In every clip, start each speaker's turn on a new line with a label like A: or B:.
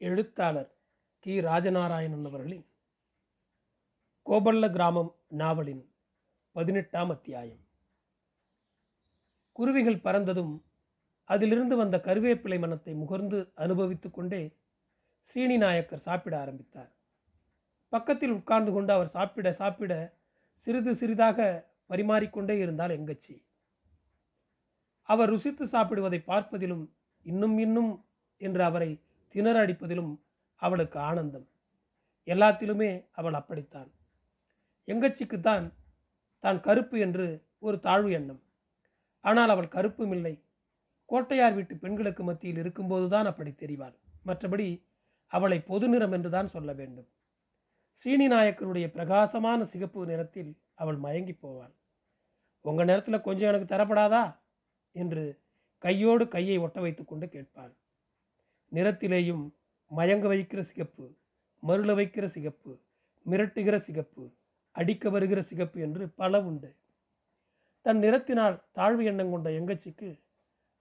A: எழுத்தாளர் கி. ராஜநாராயணன் அவர்களின் கோபல்ல கிராமம் நாவலின் பதினெட்டாம் அத்தியாயம். குருவிகள் பறந்ததும் அதிலிருந்து வந்த கருவேப்பிலை மனத்தை முகர்ந்து அனுபவித்து கொண்டே சீனி நாயக்கர் சாப்பிட ஆரம்பித்தார். பக்கத்தில் உட்கார்ந்து கொண்டு அவர் சாப்பிட சாப்பிட சிறிது சிறிதாக பரிமாறிக்கொண்டே இருந்தால் எங்கச்சி? அவர் ருசித்து சாப்பிடுவதை பார்ப்பதிலும் இன்னும் இன்னும் என்று அவரை திணற அடிப்பதிலும் அவளுக்கு ஆனந்தம். எல்லாத்திலுமே அவள் அப்படித்தான். எங்கச்சிக்குத்தான் தான் கருப்பு என்று ஒரு தாழ்வு எண்ணம். ஆனால் அவள் கருப்பும் இல்லை. கோட்டையார் வீட்டு பெண்களுக்கு மத்தியில் இருக்கும்போதுதான் அப்படி தெரிவாள். மற்றபடி அவளை பொது நிறம் என்றுதான் சொல்ல வேண்டும். சீனி நாயக்கருடைய பிரகாசமான சிகப்பு நிறத்தில் அவள் மயங்கி போவாள். உங்கள் நேரத்தில் கொஞ்சம் எனக்கு தரப்படாதா? என்று கையோடு கையை ஒட்ட வைத்துக்கொண்டு கேட்பாள். நிறத்திலேயும் மயங்க வைக்கிற சிகப்பு மருள வைக்கிற சிகப்பு மிரட்டுகிற சிகப்பு அடிக்க வருகிற சிகப்பு என்று பல உண்டு. தன் நிறத்தினால் தாழ்வு எண்ணம் கொண்ட எங்கச்சிக்கு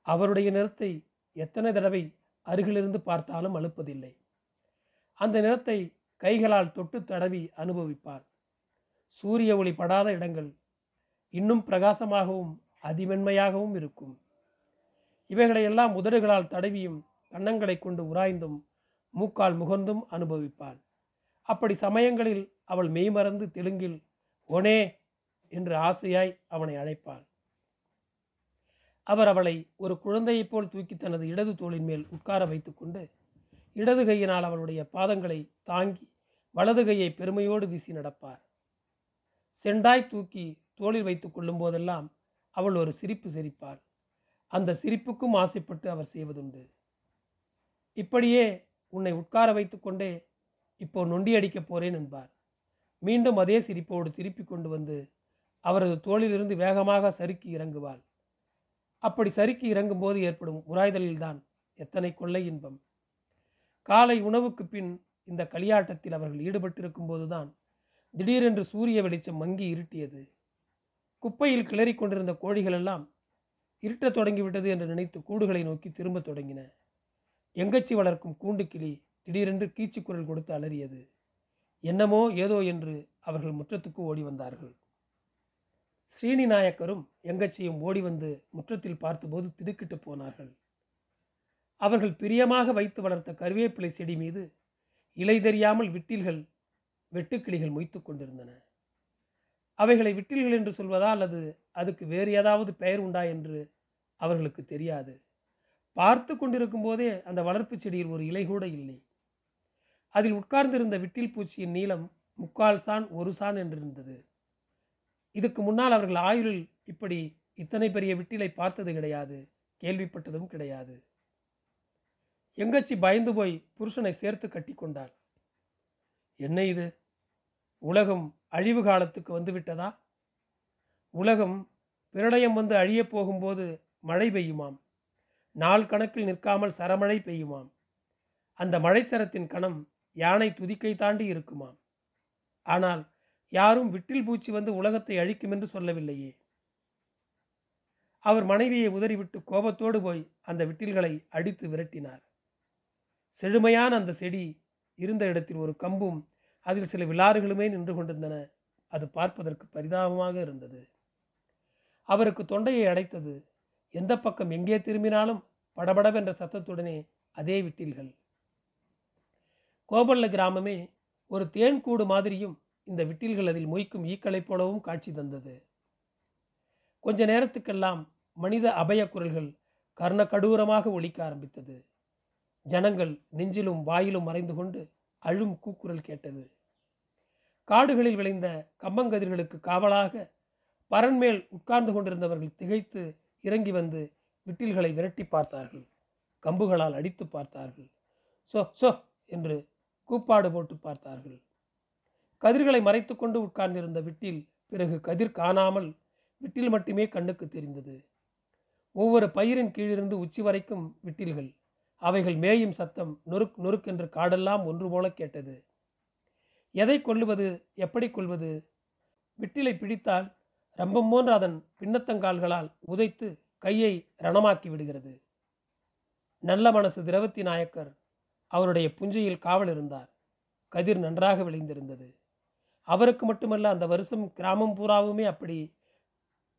A: அவருடைய நிறத்தை எத்தனை தடவை அருகிலிருந்து பார்த்தாலும் அழுப்பதில்லை. அந்த நிறத்தை கைகளால் தொட்டு தடவி அனுபவிப்பார். சூரிய ஒளி படாத இடங்கள் இன்னும் பிரகாசமாகவும் அதிமென்மையாகவும் இருக்கும். இவைகளையெல்லாம் உதடுகளால் தடவியும் கன்னங்களை கொண்டு உராய்ந்தும் மூக்கால் முகந்தும் அனுபவிப்பாள். அப்படி சமயங்களில் அவள் மெய்மறந்து தெலுங்கில் ஒனே என்று ஆசையாய் அவனை அழைப்பாள். அவர் அவளை ஒரு குழந்தையைப் போல் தூக்கி தனது இடது தோளின் மேல் உட்கார வைத்துக்கொண்டு இடது கையினால் அவளுடைய பாதங்களை தாங்கி வலது கையை பெருமையோடு வீசி நடப்பார். செண்டாய் தூக்கி தோளில் வைத்துக் கொள்ளும் போதெல்லாம் அவள் ஒரு சிரிப்பு சிரிப்பாள். அந்த சிரிப்புக்கும் ஆசைப்பட்டு அவர் செய்வதுண்டு. இப்படியே உன்னை உட்கார வைத்துக்கொண்டே இப்போ நொண்டி அடிக்கப் போறேன் என்பார். மீண்டும் அதே சிரிப்போடு திருப்பி கொண்டு வந்து அவரது தோளிலிருந்து வேகமாக சறுக்கி இறங்குவாள். அப்படி சறுக்கி இறங்கும்போது ஏற்படும் உராய்தலில்தான் எத்தனை கொள்ளை இன்பம். காலை உணவுக்கு பின் இந்த களியாட்டத்தில் அவர்கள் ஈடுபட்டிருக்கும் போதுதான் திடீரென்று சூரிய வெளிச்சம் மங்கி இருட்டியது. குப்பையில் கிளறி கொண்டிருந்த கோழிகளெல்லாம் இருட்டத் தொடங்கிவிட்டது என்று நினைத்து கூடுகளை நோக்கி திரும்பத் தொடங்கின. எங்கச்சி வளர்க்கும் கூண்டு கிளி திடீரென்று கீச்சு குரல் கொடுத்து அலறியது. என்னமோ ஏதோ என்று அவர்கள் முற்றத்துக்கு ஓடி வந்தார்கள். ஸ்ரீனி நாயக்கரும் எங்கச்சியும் ஓடி வந்து முற்றத்தில் பார்த்தபோது திடுக்கிட்டு போனார்கள். அவர்கள் பிரியமாக வைத்து வளர்த்த கருவேப்பிலை செடி மீது இலை தெரியாமல் விட்டில்கள் வெட்டுக்கிளிகள் மொய்த்து கொண்டிருந்தன. அவைகளை விட்டில்கள் என்று சொல்வதா அல்லது அதுக்கு வேறு ஏதாவது பெயர் உண்டா என்று அவர்களுக்கு தெரியாது. பார்த்து கொண்டிருக்கும் போதே அந்த வளர்ப்பு செடியில் ஒரு இலை கூட இல்லை. அதில் உட்கார்ந்திருந்த விட்டில் பூச்சியின் நீளம் முக்கால் சான் ஒரு சான் என்றிருந்தது. இதுக்கு முன்னால் அவர்கள் ஆயுளில் இப்படி இத்தனை பெரிய விட்டிலை பார்த்தது கிடையாது கேள்விப்பட்டதும் கிடையாது. எங்கச்சி பயந்து போய் புருஷனை சேர்த்து கட்டி கொண்டாள். என்ன இது? உலகம் அழிவு காலத்துக்கு வந்துவிட்டதா உலகம் பிரளயம் வந்து அழியப் போகும்போது மழை பெய்யுமாம்? நாள் கணக்கில் நிற்காமல் சரமழை பெய்யுமாம். அந்த மழைச்சரத்தின் கணம் யானை துதிக்கை தாண்டி இருக்குமாம். ஆனால் யாரும் விட்டில் பூச்சி வந்து உலகத்தை அழிக்கும் என்று சொல்லவில்லையே. அவர் மனைவியை உதறிவிட்டு கோபத்தோடு போய் அந்த விட்டில்களை அடித்து விரட்டினார். செழுமையான அந்த செடி இருந்த இடத்தில் ஒரு கம்பும் அதில் சில விலாறுகளுமே நின்று கொண்டிருந்தன. அது பார்ப்பதற்கு பரிதாபமாக இருந்தது. அவருக்கு தொண்டையை அடைத்தது எந்த பக்கம் எங்கே திரும்பினாலும் படபடவென்ற சத்தத்துடனே அதே விட்டில்கள். கோபல்ல கிராமமே ஒரு தேன் கூடு மாதிரியும் இந்த விட்டில்கள் அதில் மொய்க்கும் ஈக்களைப் போலவும் காட்சி தந்தது. கொஞ்ச நேரத்துக்கெல்லாம் மனித அபய குரல்கள் கர்ண கடூரமாக ஒழிக்க ஆரம்பித்தது. ஜனங்கள் நெஞ்சிலும் வாயிலும் மறைந்து கொண்டு அழும் கூக்குரல் கேட்டது. காடுகளில் விளைந்த கம்பங்கதிர்களுக்கு காவலாக பரன்மேல் உட்கார்ந்து கொண்டிருந்தவர்கள் திகைத்து இறங்கி வந்து விட்டில்களை விரட்டி பார்த்தார்கள். கம்புகளால் அடித்து பார்த்தார்கள். சோ சோ என்று கூப்பாடு போட்டு பார்த்தார்கள். கதிர்களை மறைத்து கொண்டு உட்கார்ந்திருந்த விட்டில் பிறகு கதிர் காணாமல் விட்டில் மட்டுமே கண்ணுக்கு தெரிந்தது. ஒவ்வொரு பயிரின் கீழிருந்து உச்சி வரைக்கும் விட்டில்கள் அவைகள் மேயும் சத்தம் நொறுக் நொறுக் என்று காடெல்லாம் ஒன்று போல கேட்டது. எதை கொல்லுவது? எப்படி கொள்வது விட்டிலை பிடித்தால் ரம்பம் போன்ற அதன் பின்னத்தங்கால்களால் உதைத்து கையை ரணமாக்கி விடுகிறது. நல்ல மனசு திரவத்தி நாயக்கர் அவருடைய புஞ்சையில் காவல் இருந்தார். கதிர் நன்றாக விளைந்திருந்தது. அவருக்கு மட்டுமல்ல அந்த வருஷம் கிராமம் பூராவுமே அப்படி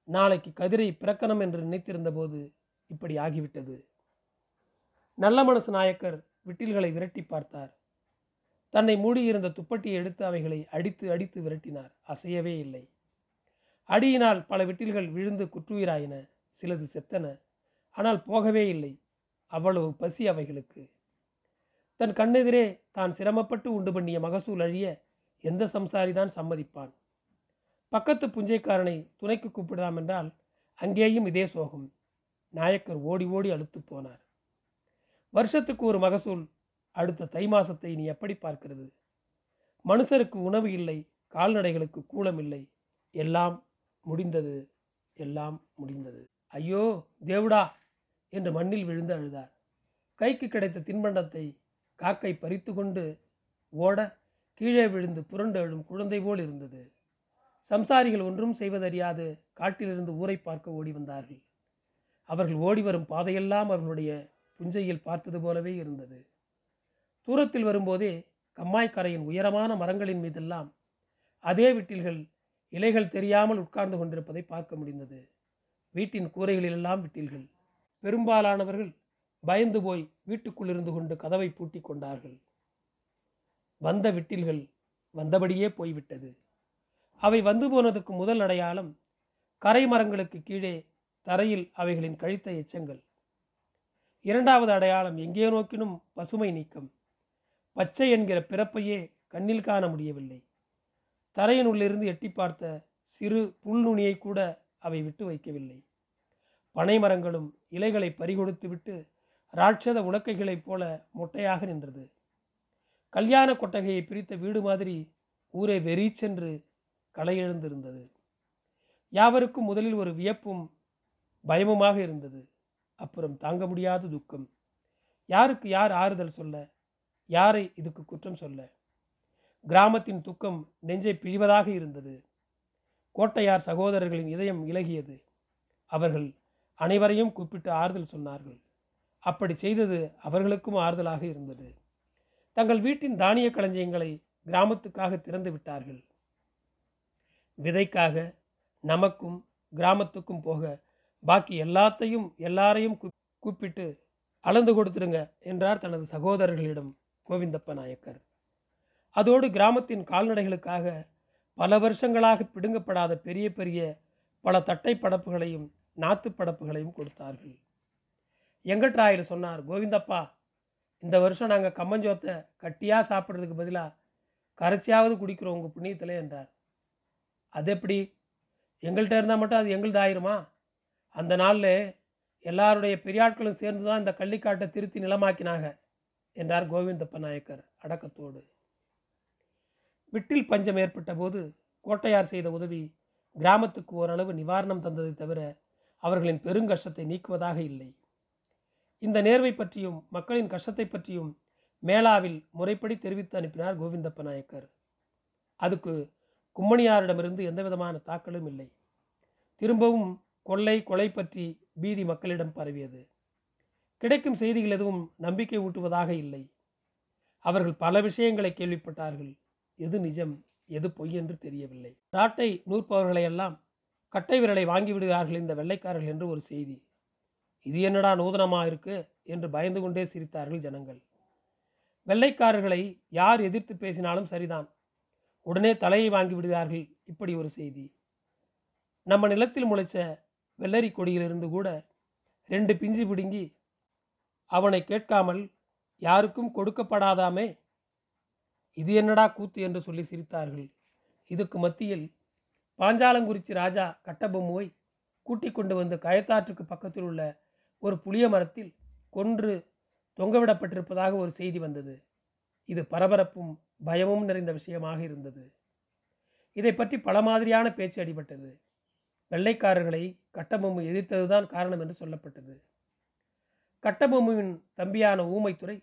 A: நாளைக்கு கதிரை பிறக்கணும் என்று நினைத்திருந்த போது இப்படி ஆகிவிட்டது. நல்ல மனசு நாயக்கர் விட்டில்களை விரட்டி பார்த்தார். தன்னை மூடியிருந்த துப்பட்டியை எடுத்து அவைகளை அடித்து அடித்து விரட்டினார். அசையவே இல்லை. அடியினால் பல விட்டில்கள் விழுந்து குற்றுயிராயின சிலது செத்தன. ஆனால் போகவே இல்லை. அவ்வளவு பசி அவைகளுக்கு. தன் கண்ணெதிரே தான் சிரமப்பட்டு உண்டு பண்ணிய மகசூல் அழிய எந்த சம்சாரிதான் சம்மதிப்பான்? பக்கத்து புஞ்சைக்காரனை துணைக்கு கூப்பிடலாம் என்றால் அங்கேயும் இதே சோகம். நாயக்கர் ஓடி ஓடி அழுத்து போனார். வருஷத்துக்கு ஒரு மகசூல் அடுத்த தை மாசத்தை நீ எப்படி பார்க்கிறது? மனுஷருக்கு உணவு இல்லை கால்நடைகளுக்கு கூலம் இல்லை எல்லாம் முடிந்தது. எல்லாம் முடிந்தது. ஐயோ தேவுடா! என்று மண்ணில் விழுந்து அழுதார். கைக்கு கிடைத்த தின்பண்டத்தை காக்கை பறித்து கொண்டு ஓட கீழே விழுந்து புரண்டு எழும் குழந்தை போல் இருந்தது. சம்சாரிகள் ஒன்றும் செய்வதறியாது காட்டிலிருந்து ஊரை பார்க்க ஓடி வந்தார்கள். அவர்கள் ஓடி வரும் பாதையெல்லாம் அவர்களுடைய புஞ்சையில் பார்த்தது போலவே இருந்தது. தூரத்தில் வரும்போதே கம்மாய்க்கரையின் உயரமான மரங்களின் மீதெல்லாம் அதே விட்டில்கள் இலைகள் தெரியாமல் உட்கார்ந்து கொண்டிருப்பதை பார்க்க முடிந்தது. வீட்டின் கூரைகளிலெல்லாம் விட்டில்கள். பெரும்பாலானவர்கள் பயந்து போய் வீட்டுக்குள் இருந்து கொண்டு கதவை பூட்டி கொண்டார்கள். வந்த விட்டில்கள் வந்தபடியே போய்விட்டது. அவை வந்து போனதுக்கு முதல் அடையாளம் கரை மரங்களுக்கு கீழே தரையில் அவைகளின் கழித்த எச்சங்கள். இரண்டாவது அடையாளம் எங்கே நோக்கினும் பசுமை நீக்கம். பச்சை என்கிற பிறப்பையே கண்ணில் காண முடியவில்லை. தரையின் உள்ளிருந்து எட்டி பார்த்த சிறு புல்நுனியை கூட அவை விட்டு வைக்கவில்லை. பனை மரங்களும் இலைகளை பறிகொடுத்து விட்டு ராட்சத உலக்கைகளைப் போல மொட்டையாக நின்றது. கல்யாண கொட்டகையை பிரித்த வீடு மாதிரி ஊரே வெறிச்சென்று களை எழுந்திருந்தது. யாவருக்கும் முதலில் ஒரு வியப்பும் பயமுமாக இருந்தது. அப்புறம் தாங்க முடியாத துக்கம். யாருக்கு யார் ஆறுதல் சொல்ல யாரை இதுக்கு குற்றம் சொல்ல? கிராமத்தின் துக்கம் நெஞ்சை பிழிவதாக இருந்தது. கோட்டையார் சகோதரர்களின் இதயம் இலகியது. அவர்கள் அனைவரையும் கூப்பிட்டு ஆறுதல் சொன்னார்கள். அப்படி செய்தது அவர்களுக்கும் ஆறுதலாக இருந்தது. தங்கள் வீட்டின் தானிய களஞ்சியங்களை கிராமத்துக்காக திறந்து விட்டார்கள். விதைக்காக நமக்கும் கிராமத்துக்கும் போக பாக்கி எல்லாத்தையும் எல்லாரையும் கூப்பிட்டு அளந்து கொடுத்துருங்க என்றார் தனது சகோதரர்களிடம் கோவிந்தப்ப நாயக்கர். அதோடு கிராமத்தின் கால்நடைகளுக்காக பல வருஷங்களாக பிடுங்கப்படாத பெரிய பெரிய பல தட்டை படப்புகளையும் நாத்து படப்புகளையும் கொடுத்தார்கள். எங்கட்ராயர் சொன்னார் கோவிந்தப்பா இந்த வருஷம் நாங்கள் கம்மஞ்சோத்தை கட்டியாக சாப்பிட்றதுக்கு பதிலாக கரைச்சியாவது குடிக்கிறோம் உங்கள் புண்ணியத்தில் என்றார். அது எப்படி? எங்கள்கிட்ட இருந்தால் மட்டும் அது எங்களுது ஆயிருமா? அந்த நாளில் எல்லாருடைய பெரியாட்களும் சேர்ந்து தான் இந்த கள்ளிக்காட்டை திருத்தி நிலமாக்கினாங்க என்றார் கோவிந்தப்ப நாயக்கர் அடக்கத்தோடு. விட்டில் பஞ்சம் ஏற்பட்ட போது கோட்டையார் செய்த உதவி கிராமத்துக்கு ஓரளவு நிவாரணம் தந்ததை தவிர அவர்களின் பெருங்கஷ்டத்தை நீக்குவதாக இல்லை. இந்த நேர்வை பற்றியும் மக்களின் கஷ்டத்தை பற்றியும் மேளாவில் முறைப்படி தெரிவித்து அனுப்பினார் கோவிந்தப்ப நாயக்கர். அதுக்கு கும்மணியாரிடமிருந்து எந்தவிதமான தாக்கலும் இல்லை. திரும்பவும் கொள்ளை கொலை பற்றி பீதி மக்களிடம் பரவியது. கிடைக்கும் செய்திகள் எதுவும் நம்பிக்கை ஊட்டுவதாக இல்லை. அவர்கள் பல விஷயங்களை கேள்விப்பட்டார்கள். எது நிஜம் எது பொய் என்று தெரியவில்லை. நாட்டை நூற்பவர்களையெல்லாம் கட்டை விரலை வாங்கி விடுகிறார்கள் இந்த வெள்ளைக்காரர்கள் என்று ஒரு செய்தி. இது என்னடா நூதனமாக இருக்கு என்று பயந்து கொண்டே சிரித்தார்கள் ஜனங்கள். வெள்ளைக்காரர்களை யார் எதிர்த்து பேசினாலும் சரிதான். உடனே தலையை வாங்கி விடுகிறார்கள் இப்படி ஒரு செய்தி. நம்ம நிலத்தில் முளைச்ச வெள்ளரி கொடியிலிருந்து கூட ரெண்டு பிஞ்சு பிடுங்கி அவனை கேட்காமல் யாருக்கும் கொடுக்கப்படாதாமே இது என்னடா கூத்து என்று சொல்லி சிரித்தார்கள். இதுக்கு மத்தியில் பாஞ்சாலங்குறிச்சி ராஜா கட்டபொம்முவை கூட்டிக் கொண்டு வந்து கயத்தாற்றுக்கு பக்கத்தில் உள்ள ஒரு புளிய மரத்தில் கொன்று தொங்கவிடப்பட்டிருப்பதாக ஒரு செய்தி வந்தது. இது பரபரப்பும் பயமும் நிறைந்த விஷயமாக இருந்தது. இதை பற்றி பல மாதிரியான பேச்சு அடிபட்டது. வெள்ளைக்காரர்களை கட்டபொம்மு எதிர்த்ததுதான் காரணம் என்று சொல்லப்பட்டது. கட்டபொம்முவின் தம்பியான ஊமைத்துறை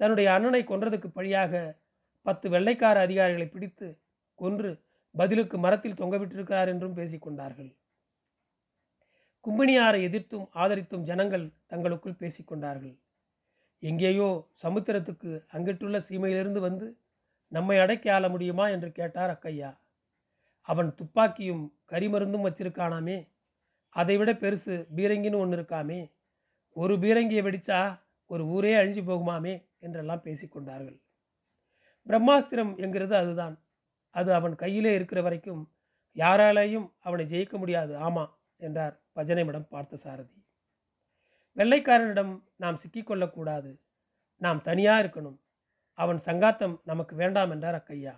A: தன்னுடைய அண்ணனை கொன்றதுக்கு பழியாக பத்து வெள்ளைக்கார அதிகாரிகளை பிடித்து கொன்று பதிலுக்கு மரத்தில் தொங்கவிட்டிருக்கிறார் என்றும் பேசிக்கொண்டார்கள். கும்பினியாரை எதிர்த்தும் ஆதரித்தும் ஜனங்கள் தங்களுக்குள் பேசிக்கொண்டார்கள். எங்கேயோ சமுத்திரத்துக்கு அங்கிட்டுள்ள சீமையிலிருந்து வந்து நம்மை அடக்கி ஆள முடியுமா? என்று கேட்டார் அக்கையா. அவன் துப்பாக்கியும் கரிமருந்தும் வச்சிருக்கானாமே. அதைவிட பெருசு பீரங்கின்னு ஒன்று இருக்காமே. ஒரு பீரங்கியை வெடிச்சா ஒரு ஊரே அழிஞ்சு போகுமாமே என்றெல்லாம் பேசிக்கொண்டார்கள். பிரம்மாஸ்திரம் என்கிறது அதுதான். அது அவன் கையிலே இருக்கிற வரைக்கும் யாராலேயும் அவனை ஜெயிக்க முடியாது. ஆமா என்றார் பஜனைமிடம் பார்த்த சாரதி வெள்ளைக்காரனிடம் நாம் சிக்கிக்கொள்ளக்கூடாது நாம் தனியா இருக்கணும். அவன் சங்காத்தம் நமக்கு வேண்டாம் என்றார் அக்கையா.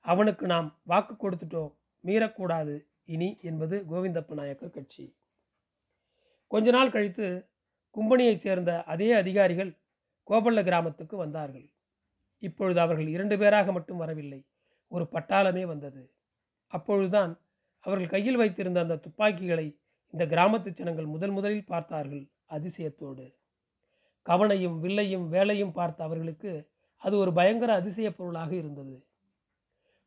A: அவனுக்கு நாம் வாக்கு கொடுத்துட்டோம். மீறக்கூடாது இனி என்பது கோவிந்தப்ப நாயக்கர் கட்சி. கொஞ்ச நாள் கழித்து கும்பனியைச் சேர்ந்த அதே அதிகாரிகள் கோபல்ல கிராமத்துக்கு வந்தார்கள். இப்பொழுது அவர்கள் இரண்டு பேராக மட்டும் வரவில்லை. ஒரு பட்டாளமே வந்தது. அப்பொழுதுதான் அவர்கள் கையில் வைத்திருந்த அந்த துப்பாக்கிகளை இந்த கிராமத்து ஜனங்கள் முதல் முதலில் பார்த்தார்கள் அதிசயத்தோடு. கவனையும் வில்லையும் வேலையும் பார்த்த அவர்களுக்கு அது ஒரு பயங்கர அதிசய பொருளாக இருந்தது.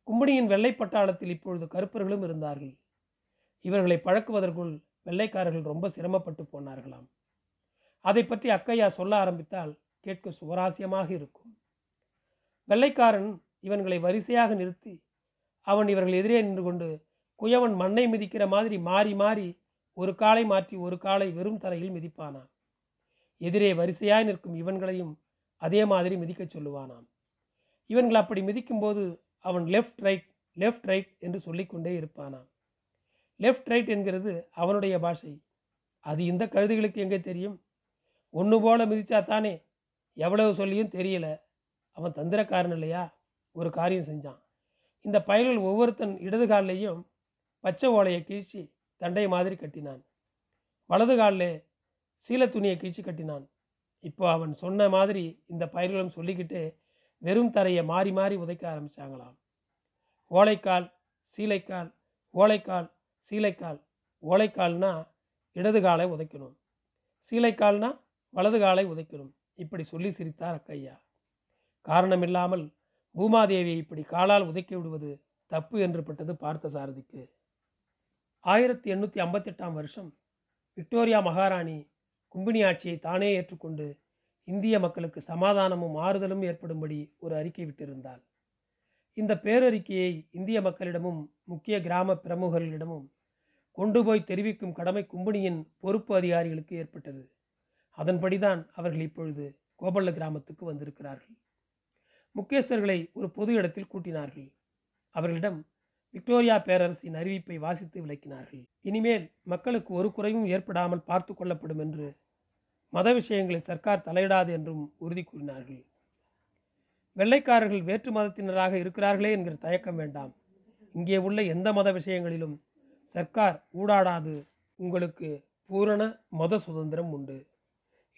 A: கும்பனியின் வெள்ளை பட்டாளத்தில் இப்பொழுது கருப்பர்களும் இருந்தார்கள். இவர்களை பழக்குவதற்குள் வெள்ளைக்காரர்கள் ரொம்ப சிரமப்பட்டு போனார்களாம். அதை பற்றி அக்கையா சொல்ல ஆரம்பித்தால் கேட்க சுவராசியமாக இருக்கும். வெள்ளைக்காரன் இவன்களை வரிசையாக நிறுத்தி அவன் இவர்கள் எதிரே நின்று கொண்டு குயவன் மண்ணை மிதிக்கிற மாதிரி மாறி மாறி ஒரு காலை மாற்றி ஒரு காலை வெறும் தரையில் மிதிப்பானான் எதிரே வரிசையாய் நிற்கும் இவன்களையும் அதே மாதிரி மிதிக்கச் சொல்லுவானாம். இவன்கள் அப்படி மிதிக்கும்போது அவன் லெஃப்ட் ரைட் லெஃப்ட் ரைட் என்று சொல்லிக்கொண்டே இருப்பானாம். லெஃப்ட் ரைட் என்கிறது அவனுடைய பாஷை. அது இந்த கழுதுகளுக்கு எங்கே தெரியும்? ஒன்று போல மிதிச்சா தானே எவ்வளவு சொல்லியும் தெரியல. அவன் தந்திரக்காரன் இல்லையா? ஒரு காரியம் செஞ்சான். இந்த பயல்கள் ஒவ்வொருத்தன் இடது காலிலையும் பச்சை ஓலையை கீழ்ச்சி தண்டை மாதிரி கட்டினான். வலது காலில் சீல துணியை கீழ்ச்சி கட்டினான். இப்போ அவன் சொன்ன மாதிரி இந்த பயல்களும் சொல்லிக்கிட்டு வெறும் தரையை மாறி மாறி உதைக்க ஆரம்பிச்சாங்களாம். ஓலைக்கால் சீலைக்கால் ஓலைக்கால் சீலைக்கால் ஓலைக்கால்னா இடது காலை உதைக்கணும். சீலைக்கால்னா வலது காலை உதைக்கணும். இப்படி சொல்லி சிரித்தார் அக்கையா காரணமில்லாமல் பூமாதேவியை இப்படி காலால் உதைக்கி விடுவது தப்பு என்று பட்டது பார்த்த சாரதிக்கு ஆயிரத்தி எண்ணூற்றி ஐம்பத்தெட்டாம் வருஷம் விக்டோரியா மகாராணி கும்பினி ஆட்சியை தானே ஏற்றுக்கொண்டு இந்திய மக்களுக்கு சமாதானமும் ஆறுதலும் ஏற்படும்படி ஒரு அறிக்கை விட்டிருந்தாள். இந்த பேரறிக்கையை இந்திய மக்களிடமும் முக்கிய கிராம பிரமுகர்களிடமும் கொண்டு போய் தெரிவிக்கும் கடமை கும்பினியின் பொறுப்பு அதிகாரிகளுக்கு ஏற்பட்டது. அதன்படிதான் அவர்கள் இப்பொழுது கோபல்ல கிராமத்துக்கு வந்திருக்கிறார்கள். முக்கியஸ்தர்களை ஒரு பொது இடத்தில் கூட்டினார்கள். அவர்களிடம் விக்டோரியா பேரரசின் அறிவிப்பை வாசித்து விளக்கினார்கள். இனிமேல் மக்களுக்கு ஒரு குறைவும் ஏற்படாமல் பார்த்து கொள்ளப்படும் என்று மத விஷயங்களில் சர்க்கார் தலையிடாது என்றும் உறுதி கூறினார்கள். வெள்ளைக்காரர்கள் வேற்று மதத்தினராக இருக்கிறார்களே என்கிற தயக்கம் வேண்டாம். இங்கே உள்ள எந்த மத விஷயங்களிலும் சர்க்கார் ஊடாடாது. உங்களுக்கு பூரண மத சுதந்திரம் உண்டு.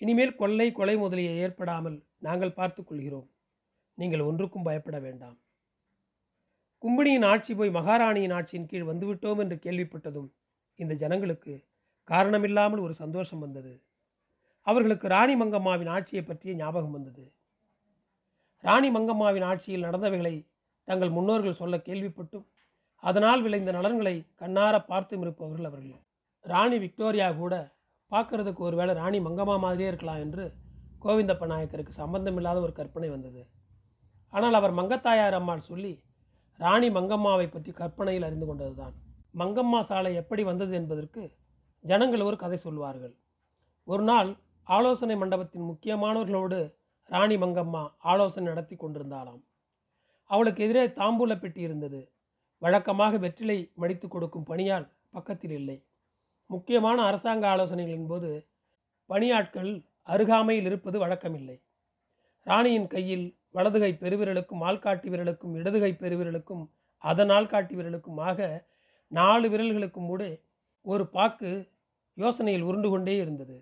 A: இனிமேல் கொள்ளை கொலை முதலிய ஏற்படாமல் நாங்கள் பார்த்து கொள்கிறோம். நீங்கள் ஒன்றுக்கும் பயப்பட வேண்டாம். கும்பினியின் ஆட்சி போய் மகாராணியின் ஆட்சியின் கீழ் வந்துவிட்டோம் என்று கேள்விப்பட்டதும் இந்த ஜனங்களுக்கு காரணமில்லாமல் ஒரு சந்தோஷம் வந்தது. அவர்களுக்கு ராணி மங்கம்மாவின் ஆட்சியை பற்றிய ஞாபகம் வந்தது. ராணி மங்கம்மாவின் ஆட்சியில் நடந்தவைகளை தங்கள் முன்னோர்கள் சொல்ல கேள்விப்பட்டும். அதனால் விளைந்த நலன்களை கண்ணார பார்த்தும் இருப்பவர்கள் அவர்கள். ராணி விக்டோரியா கூட பார்க்கறதுக்கு ஒருவேளை ராணி மங்கம்மா மாதிரியே இருக்கலாம் என்று கோவிந்தப்ப நாயக்கருக்கு சம்பந்தமில்லாத ஒரு கற்பனை வந்தது. ஆனால் அவர் மங்கத்தாயார் அம்மாள் சொல்லி ராணி மங்கம்மாவை பற்றி கற்பனையில் அறிந்து கொண்டதுதான். மங்கம்மா சாலை எப்படி வந்தது என்பதற்கு ஜனங்கள் ஒரு கதை சொல்வார்கள். ஒரு நாள் ஆலோசனை மண்டபத்தின் முக்கியமானவர்களோடு ராணி மங்கம்மா ஆலோசனை நடத்தி கொண்டிருந்தாளாம். அவளுக்கு எதிரே தாம்பூல பெட்டி இருந்தது. வழக்கமாக வெற்றிலை மடித்து கொடுக்கும் பணியால் பக்கத்தில் இல்லை. முக்கியமான அரசாங்க ஆலோசனைகளின் போது பணியாட்கள் அருகாமையில் இருப்பது வழக்கமில்லை. ராணியின் கையில் வலதுகை பெருவிரலுக்கும் ஆள்காட்டி விரலுக்கும் இடதுகை பெருவிரலுக்கும் அதன் ஆள்காட்டி விரலுக்கும் ஆக நாலு விரல்களுக்கும் கூட ஒரு பாக்கு யோசனையில் உருண்டு கொண்டே இருந்தது.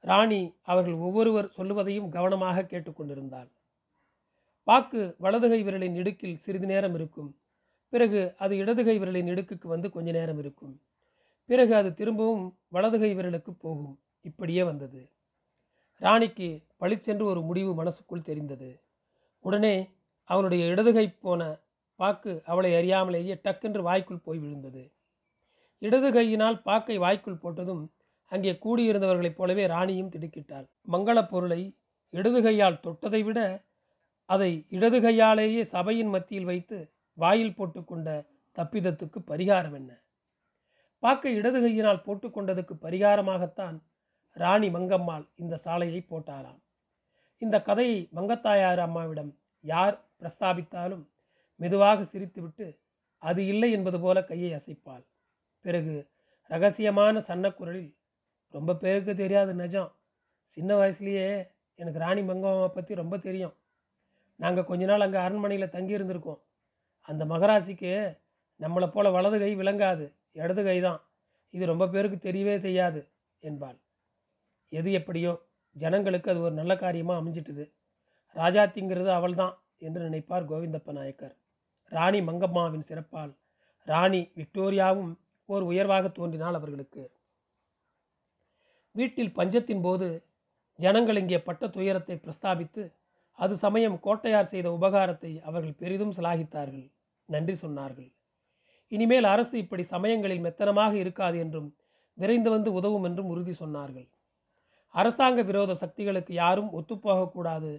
A: ராணி அவர்கள் ஒவ்வொருவர் சொல்லுவதையும் கவனமாக கேட்டுக்கொண்டிருந்தாள் பாக்கு வலதுகை விரலின் இடுக்கில் சிறிது நேரம் இருக்கும். பிறகு அது இடதுகை விரலின் இடுக்குக்கு வந்து கொஞ்ச நேரம் இருக்கும். பிறகு அது திரும்பவும் வலதுகை விரலுக்கு போகும். இப்படியே வந்தது. ராணிக்கு பளிச்சென்று ஒரு முடிவு மனசுக்குள் தெரிந்தது. உடனே அவளுடைய இடதுகை போன பாக்கு அவளை அறியாமலேயே டக்கென்று வாய்க்குள் போய் விழுந்தது. இடது கையினால் பாக்கை வாய்க்குள் போட்டதும் அங்கே கூடியிருந்தவர்களைப் போலவே ராணியும் திடுக்கிட்டாள். மங்களப் பொருளை இடது கையால் தொட்டதை விட அதை இடது கையாலேயே சபையின் மத்தியில் வைத்து வாயில் போட்டுக்கொண்ட தப்பிதத்துக்கு பரிகாரம் என்ன? பாக்கை இடது கையினால் போட்டுக்கொண்டதுக்கு பரிகாரமாகத்தான் ராணி மங்கம்மாள் இந்த சாலையை போட்டாராம் இந்த கதையை மங்கத்தாயார் அம்மாவிடம் யார் பிரஸ்தாபித்தாலும் மெதுவாக சிரித்துவிட்டு அது இல்லை என்பது போல கையை அசைப்பாள். பிறகு ரகசியமான சன்னக்குரலில் ரொம்ப பேருக்கு தெரியாது நிஜம். சின்ன வயசுலேயே எனக்கு ராணி மங்கம்மாவை பற்றி ரொம்ப தெரியும். நாங்கள் கொஞ்ச நாள் அங்கே அரண்மனையில் தங்கி இருந்திருக்கோம். அந்த மகராசிக்கு நம்மளை போல வலது கை விளங்காது இடது கை தான். இது ரொம்ப பேருக்கு தெரியவே தெரியாது என்பாள். எது எப்படியோ ஜனங்களுக்கு அது ஒரு நல்ல காரியமாக அமைஞ்சிட்டுது. ராஜாத்திங்கிறது அவள்தான் என்று நினைப்பார் கோவிந்தப்ப நாயக்கர். ராணி மங்கம்மாவின் சிறப்பால் ராணி விக்டோரியாவும் ஓர் உயர்வாக தோன்றினாள் அவர்களுக்கு. வீட்டில் பஞ்சத்தின் போது ஜனங்கள் இங்கே பட்ட துயரத்தை பிரஸ்தாபித்து அது சமயம் கோட்டையார் செய்த உபகாரத்தை அவர்கள் பெரிதும் சலாகித்தார்கள். நன்றி சொன்னார்கள். இனிமேல் அரசு இப்படி சமயங்களில் மெத்தனமாக இருக்காது என்றும் விரைந்து வந்து உதவும் என்றும் உறுதி சொன்னார்கள். அரசாங்க விரோத சக்திகளுக்கு யாரும் ஒத்துப்போகக்கூடாது.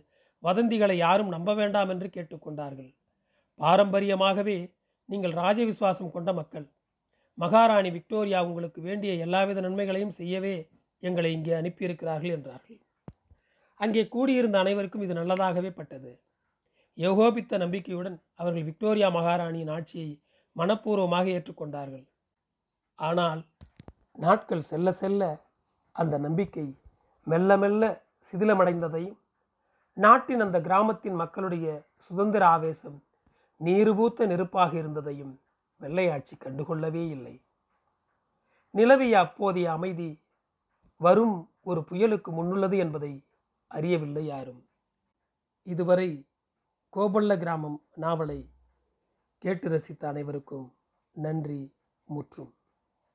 A: வதந்திகளை யாரும் நம்ப வேண்டாம் என்று கேட்டுக்கொண்டார்கள். பாரம்பரியமாகவே நீங்கள் ராஜ விசுவாசம் கொண்ட மக்கள். மகாராணி விக்டோரியா உங்களுக்கு வேண்டிய எல்லாவித நன்மைகளையும் செய்யவே எங்களை இங்கே அனுப்பியிருக்கிறார்கள் என்றார்கள். அங்கே கூடியிருந்த அனைவருக்கும் இது நல்லதாகவே பட்டது. யோகோபித்த நம்பிக்கையுடன் அவர்கள் விக்டோரியா மகாராணியின் ஆட்சியை மனப்பூர்வமாக ஏற்றுக்கொண்டார்கள். ஆனால் நாட்கள் செல்ல செல்ல அந்த நம்பிக்கை மெல்ல மெல்ல சிதிலமடைந்ததையும் நாட்டின் அந்த கிராமத்தின் மக்களுடைய சுதந்திர ஆவேசம் நீருபூத்த நெருப்பாக இருந்ததையும் வெள்ளையாட்சி கண்டுகொள்ளவே இல்லை. நிலவிய அப்போதைய அமைதி வரும் ஒரு புயலுக்கு முன்னுள்ளது என்பதை அறியவில்லை யாரும். இதுவரை கோபல்ல கிராமம் நாவலை கேட்டு ரசித்த அனைவருக்கும் நன்றி முற்றும்.